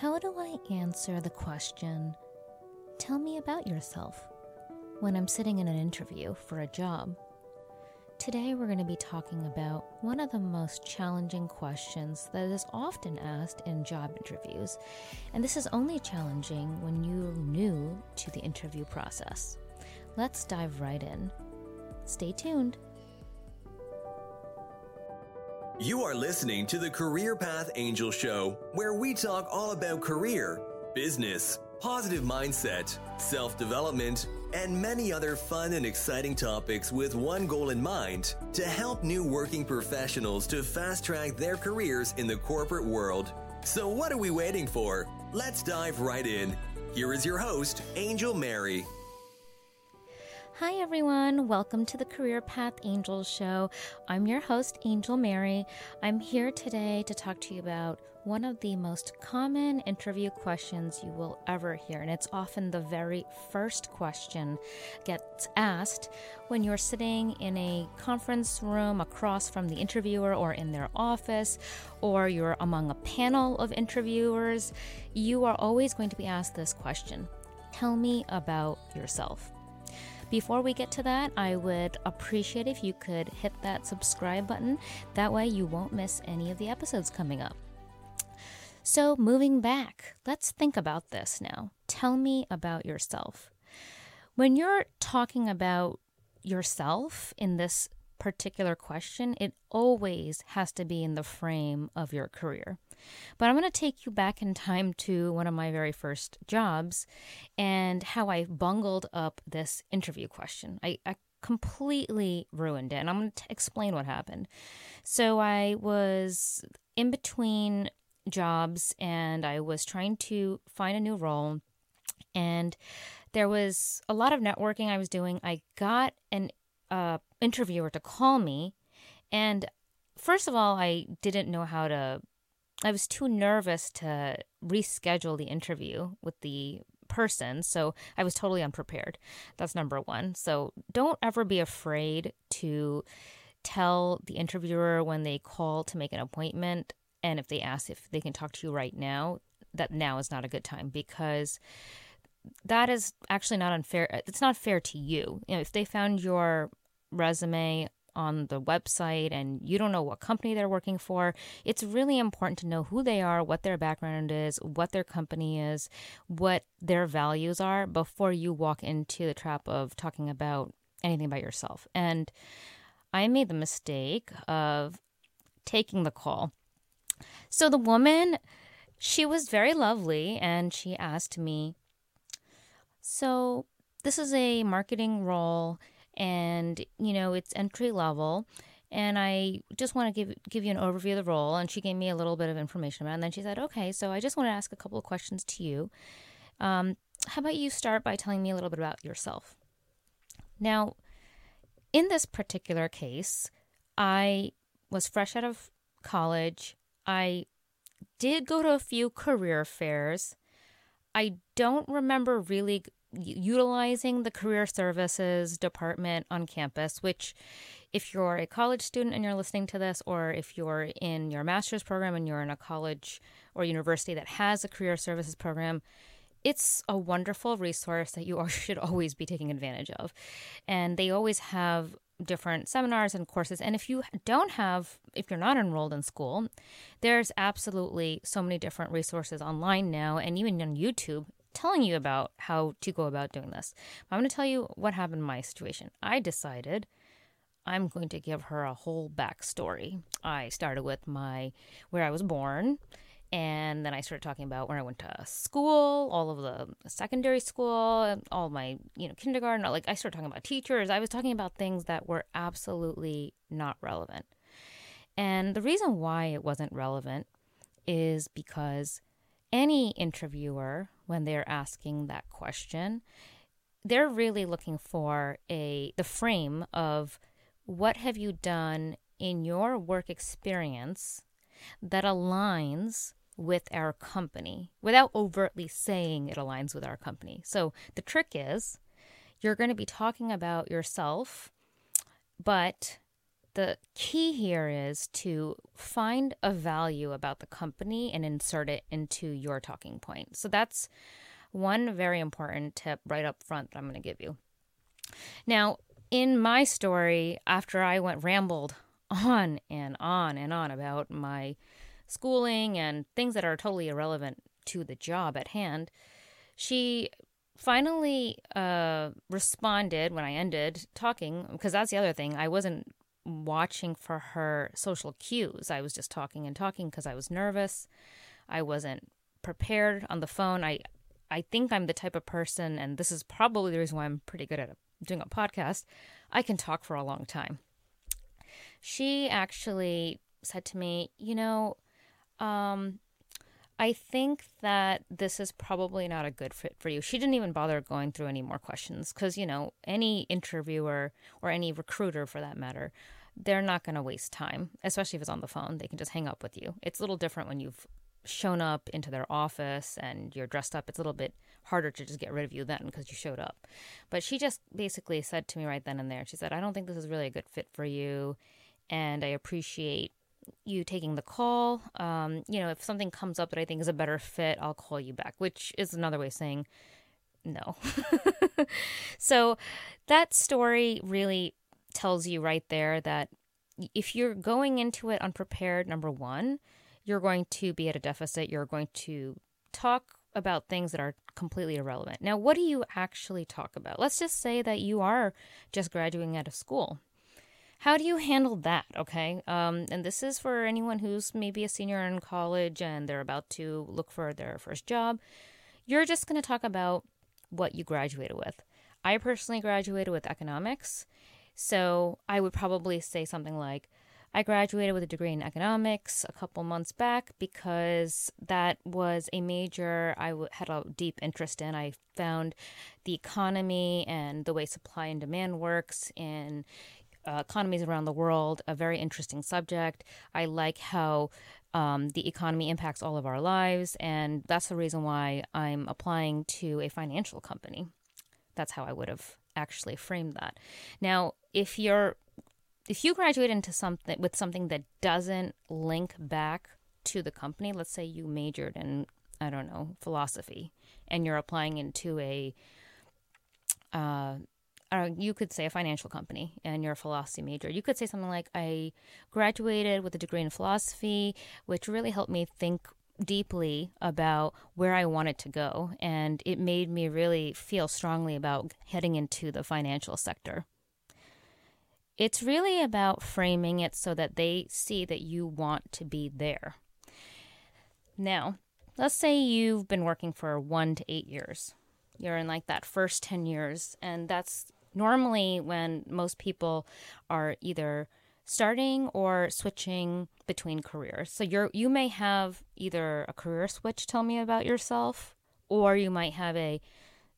How do I answer the question, tell me about yourself, when I'm sitting in an interview for a job? Today, we're going to be talking about one of the most challenging questions that is often asked in job interviews. And this is only challenging when you're new to the interview process. Let's dive right in. Stay tuned. You are listening to the Career Path Angel Show, where we talk all about career, business, positive mindset, self development, and many other fun and exciting topics with one goal in mind to help new working professionals to fast track their careers in the corporate world. So, what are we waiting for? Let's dive right in. Here is your host, Angel Mary. Hi, everyone. Welcome to the Career Path Angels Show. I'm your host, Angel Mary. I'm here today to talk to you about one of the most common interview questions you will ever hear. And it's often the very first question gets asked when you're sitting in a conference room across from the interviewer or in their office, or you're among a panel of interviewers. You are always going to be asked this question Tell me about yourself. Before we get to that, I would appreciate if you could hit that subscribe button. That way, you won't miss any of the episodes coming up. So, moving back, let's think about this now. Tell me about yourself. When you're talking about yourself in this particular question, it always has to be in the frame of your career. But I'm going to take you back in time to one of my very first jobs and how I bungled up this interview question. I, I completely ruined it, and I'm going to explain what happened. So I was in between jobs and I was trying to find a new role. And there was a lot of networking I was doing. I got an uh, interviewer to call me, and first of all, I didn't know how to I was too nervous to reschedule the interview with the person, so I was totally unprepared. That's number one. So don't ever be afraid to tell the interviewer when they call to make an appointment and if they ask if they can talk to you right now, that now is not a good time because that is actually not unfair. It's not fair to you. You know, if they found your resume on the website and you don't know what company they're working for, it's really important to know who they are, what their background is, what their company is, what their values are before you walk into the trap of talking about anything about yourself. And I made the mistake of taking the call. So the woman, she was very lovely and she asked me, So this is a marketing role and you know it's entry level and I just want to give give you an overview of the role. And she gave me a little bit of information about it. And then she said, okay, so I just want to ask a couple of questions to you. Um, how about you start by telling me a little bit about yourself? Now, in this particular case, I was fresh out of college. I did go to a few career fairs. I don't remember really utilizing the career services department on campus, which, if you're a college student and you're listening to this, or if you're in your master's program and you're in a college or university that has a career services program, it's a wonderful resource that you should always be taking advantage of. And they always have different seminars and courses. And if you don't have, if you're not enrolled in school, there's absolutely so many different resources online now and even on YouTube telling you about how to go about doing this. I'm going to tell you what happened in my situation. I decided I'm going to give her a whole backstory. I started with my where I was born, and then I started talking about where I went to school, all of the secondary school, all my you know kindergarten. Like I started talking about teachers. I was talking about things that were absolutely not relevant. And the reason why it wasn't relevant is because any interviewer, when they're asking that question, they're really looking for a the frame of what have you done in your work experience that aligns with our company without overtly saying it aligns with our company. So the trick is you're going to be talking about yourself, but the key here is to find a value about the company and insert it into your talking point. So that's one very important tip right up front that I'm going to give you. Now, in my story, after I went rambled on and on and on about my schooling and things that are totally irrelevant to the job at hand, she finally uh, responded when I ended talking, because that's the other thing. I wasn't watching for her social cues. I was just talking and talking because I was nervous. I wasn't prepared on the phone. I I think I'm the type of person and this is probably the reason why I'm pretty good at doing a podcast. I can talk for a long time. She actually said to me, "You know, um I think that this is probably not a good fit for you. She didn't even bother going through any more questions because, you know, any interviewer or any recruiter for that matter, they're not going to waste time, especially if it's on the phone. They can just hang up with you. It's a little different when you've shown up into their office and you're dressed up. It's a little bit harder to just get rid of you then because you showed up. But she just basically said to me right then and there, she said, I don't think this is really a good fit for you. And I appreciate you taking the call. Um, you know, if something comes up that I think is a better fit, I'll call you back, which is another way of saying no. so that story really tells you right there that if you're going into it unprepared, number one, you're going to be at a deficit. You're going to talk about things that are completely irrelevant. Now, what do you actually talk about? Let's just say that you are just graduating out of school how do you handle that? Okay. Um, and this is for anyone who's maybe a senior in college and they're about to look for their first job. You're just going to talk about what you graduated with. I personally graduated with economics. So I would probably say something like, I graduated with a degree in economics a couple months back because that was a major I w- had a deep interest in. I found the economy and the way supply and demand works in uh, economies around the world a very interesting subject. I like how um, the economy impacts all of our lives, and that's the reason why I'm applying to a financial company. That's how I would have actually framed that. Now, if you're if you graduate into something with something that doesn't link back to the company, let's say you majored in I don't know philosophy, and you're applying into a uh, uh, you could say a financial company and you're a philosophy major. You could say something like, I graduated with a degree in philosophy, which really helped me think deeply about where I wanted to go. And it made me really feel strongly about heading into the financial sector. It's really about framing it so that they see that you want to be there. Now, let's say you've been working for one to eight years. You're in like that first 10 years, and that's normally when most people are either starting or switching between careers. So you're you may have either a career switch tell me about yourself or you might have a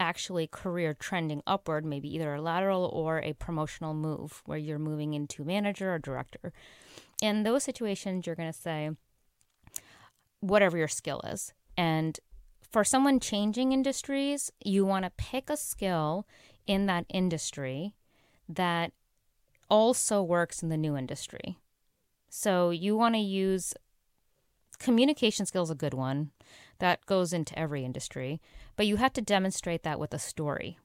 actually career trending upward, maybe either a lateral or a promotional move where you're moving into manager or director. In those situations you're going to say whatever your skill is. And for someone changing industries, you want to pick a skill in that industry that also works in the new industry. So you want to use communication skills a good one that goes into every industry, but you have to demonstrate that with a story.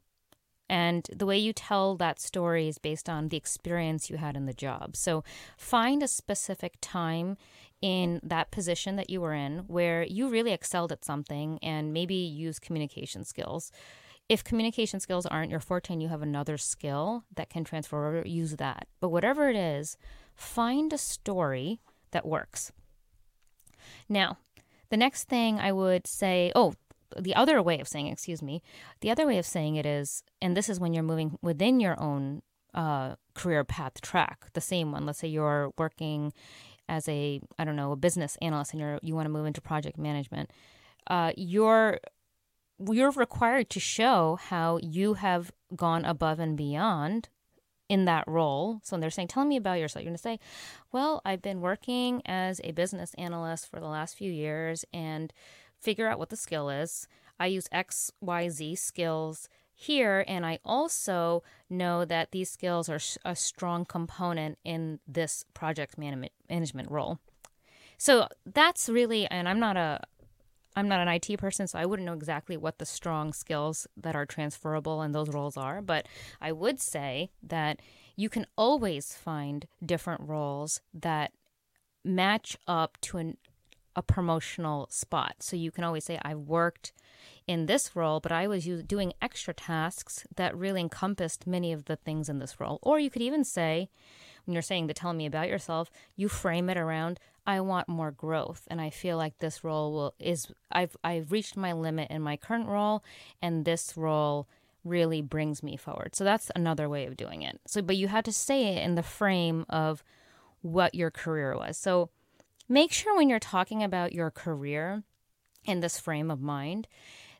And the way you tell that story is based on the experience you had in the job. So find a specific time in that position that you were in where you really excelled at something and maybe use communication skills if communication skills aren't your forte and you have another skill that can transfer over, use that. But whatever it is, find a story that works. Now, the next thing I would say, oh, the other way of saying, excuse me, the other way of saying it is, and this is when you're moving within your own uh, career path track, the same one. Let's say you're working as a, I don't know, a business analyst and you're, you want to move into project management. Uh, your you're required to show how you have gone above and beyond in that role. So they're saying, Tell me about yourself, you're going to say, Well, I've been working as a business analyst for the last few years and figure out what the skill is. I use XYZ skills. here. And I also know that these skills are a strong component in this project management role. So that's really, and I'm not a I'm not an IT person, so I wouldn't know exactly what the strong skills that are transferable in those roles are. But I would say that you can always find different roles that match up to an, a promotional spot. So you can always say, I worked in this role, but I was doing extra tasks that really encompassed many of the things in this role. Or you could even say, when you're saying to tell me about yourself, you frame it around, I want more growth. And I feel like this role will is I've I've reached my limit in my current role and this role really brings me forward. So that's another way of doing it. So but you have to say it in the frame of what your career was. So make sure when you're talking about your career in this frame of mind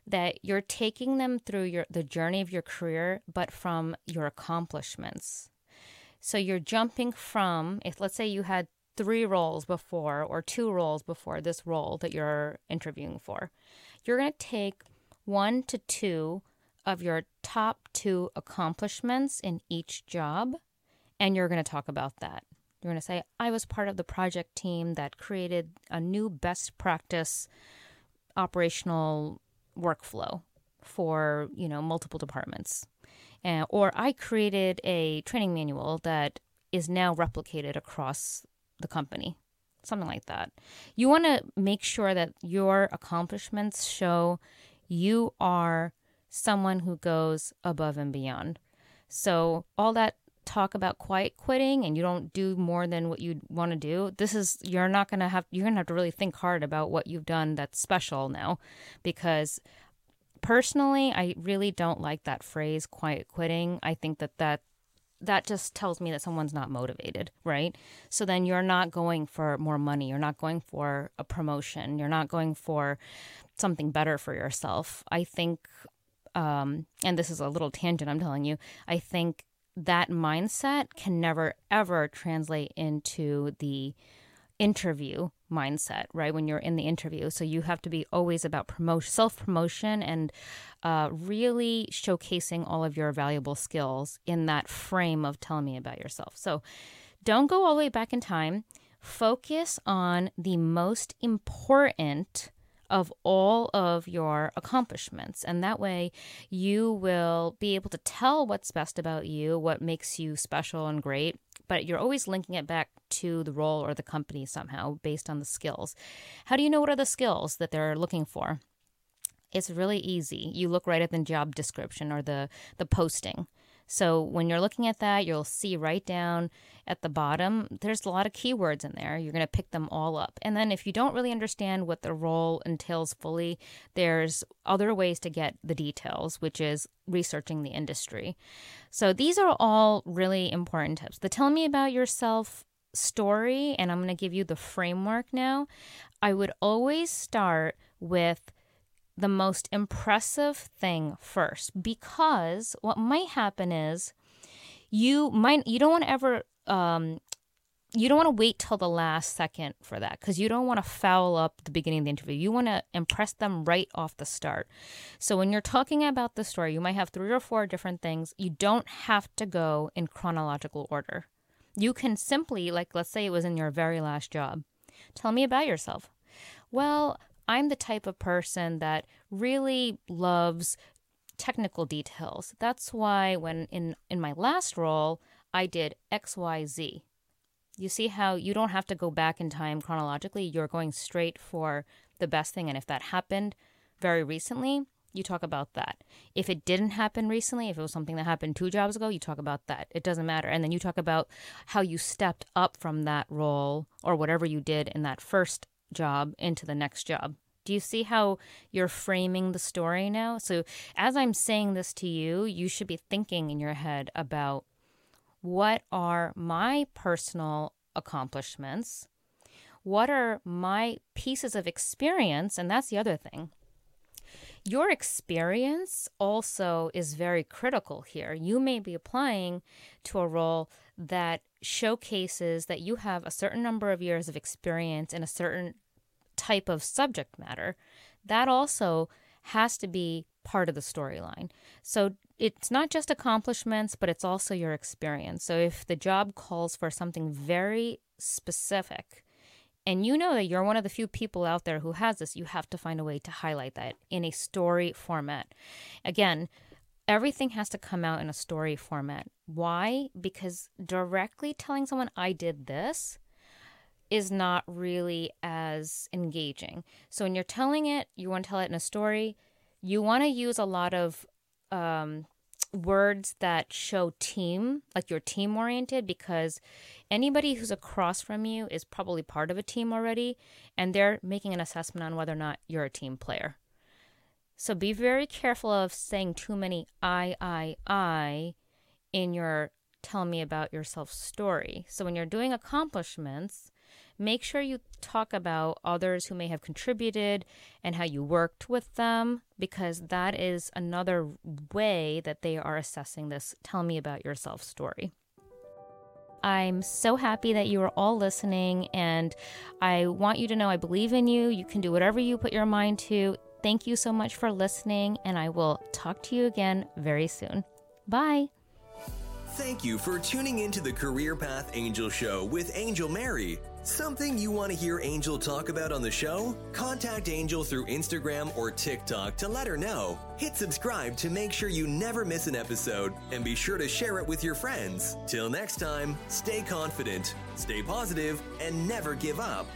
that you're taking them through your the journey of your career but from your accomplishments. So you're jumping from if let's say you had 3 roles before or 2 roles before this role that you're interviewing for. You're going to take 1 to 2 of your top 2 accomplishments in each job and you're going to talk about that. You're going to say, I was part of the project team that created a new best practice operational workflow for, you know, multiple departments. Uh, or I created a training manual that is now replicated across the company. Something like that. You want to make sure that your accomplishments show you are someone who goes above and beyond. So, all that talk about quiet quitting and you don't do more than what you want to do, this is you're not going to have you're going to have to really think hard about what you've done that's special now because personally, I really don't like that phrase quiet quitting. I think that that that just tells me that someone's not motivated, right? So then you're not going for more money, you're not going for a promotion, you're not going for something better for yourself. I think um, and this is a little tangent I'm telling you, I think that mindset can never ever translate into the interview mindset right when you're in the interview. So you have to be always about promotion self promotion and uh, really showcasing all of your valuable skills in that frame of telling me about yourself. So don't go all the way back in time. Focus on the most important of all of your accomplishments. And that way you will be able to tell what's best about you, what makes you special and great. But you're always linking it back to the role or the company somehow based on the skills. How do you know what are the skills that they're looking for? It's really easy. You look right at the job description or the, the posting. So when you're looking at that, you'll see right down at the bottom, there's a lot of keywords in there. You're going to pick them all up. And then if you don't really understand what the role entails fully, there's other ways to get the details, which is researching the industry. So these are all really important tips. The tell me about yourself story, and I'm going to give you the framework now. I would always start with the most impressive thing first because what might happen is you might you don't want to ever um, you don't want to wait till the last second for that because you don't want to foul up the beginning of the interview. You want to impress them right off the start. So when you're talking about the story, you might have three or four different things. You don't have to go in chronological order. You can simply, like, let's say it was in your very last job. Tell me about yourself. Well, I'm the type of person that really loves technical details. That's why when in in my last role, I did XYZ. You see how you don't have to go back in time chronologically, you're going straight for the best thing and if that happened very recently, you talk about that. If it didn't happen recently, if it was something that happened two jobs ago, you talk about that. It doesn't matter. And then you talk about how you stepped up from that role or whatever you did in that first job into the next job. Do you see how you're framing the story now? So, as I'm saying this to you, you should be thinking in your head about what are my personal accomplishments? What are my pieces of experience? And that's the other thing. Your experience also is very critical here. You may be applying to a role that showcases that you have a certain number of years of experience in a certain type of subject matter, that also has to be part of the storyline. So it's not just accomplishments, but it's also your experience. So if the job calls for something very specific, and you know that you're one of the few people out there who has this, you have to find a way to highlight that in a story format. Again, everything has to come out in a story format. Why? Because directly telling someone, I did this, is not really as engaging. So when you're telling it, you want to tell it in a story, you want to use a lot of um, words that show team, like you're team oriented, because anybody who's across from you is probably part of a team already, and they're making an assessment on whether or not you're a team player. So be very careful of saying too many I, I, I in your tell me about yourself story. So when you're doing accomplishments, make sure you talk about others who may have contributed and how you worked with them, because that is another way that they are assessing this tell me about yourself story. I'm so happy that you are all listening, and I want you to know I believe in you. You can do whatever you put your mind to. Thank you so much for listening, and I will talk to you again very soon. Bye. Thank you for tuning into the Career Path Angel Show with Angel Mary. Something you want to hear Angel talk about on the show? Contact Angel through Instagram or TikTok to let her know. Hit subscribe to make sure you never miss an episode and be sure to share it with your friends. Till next time, stay confident, stay positive, and never give up.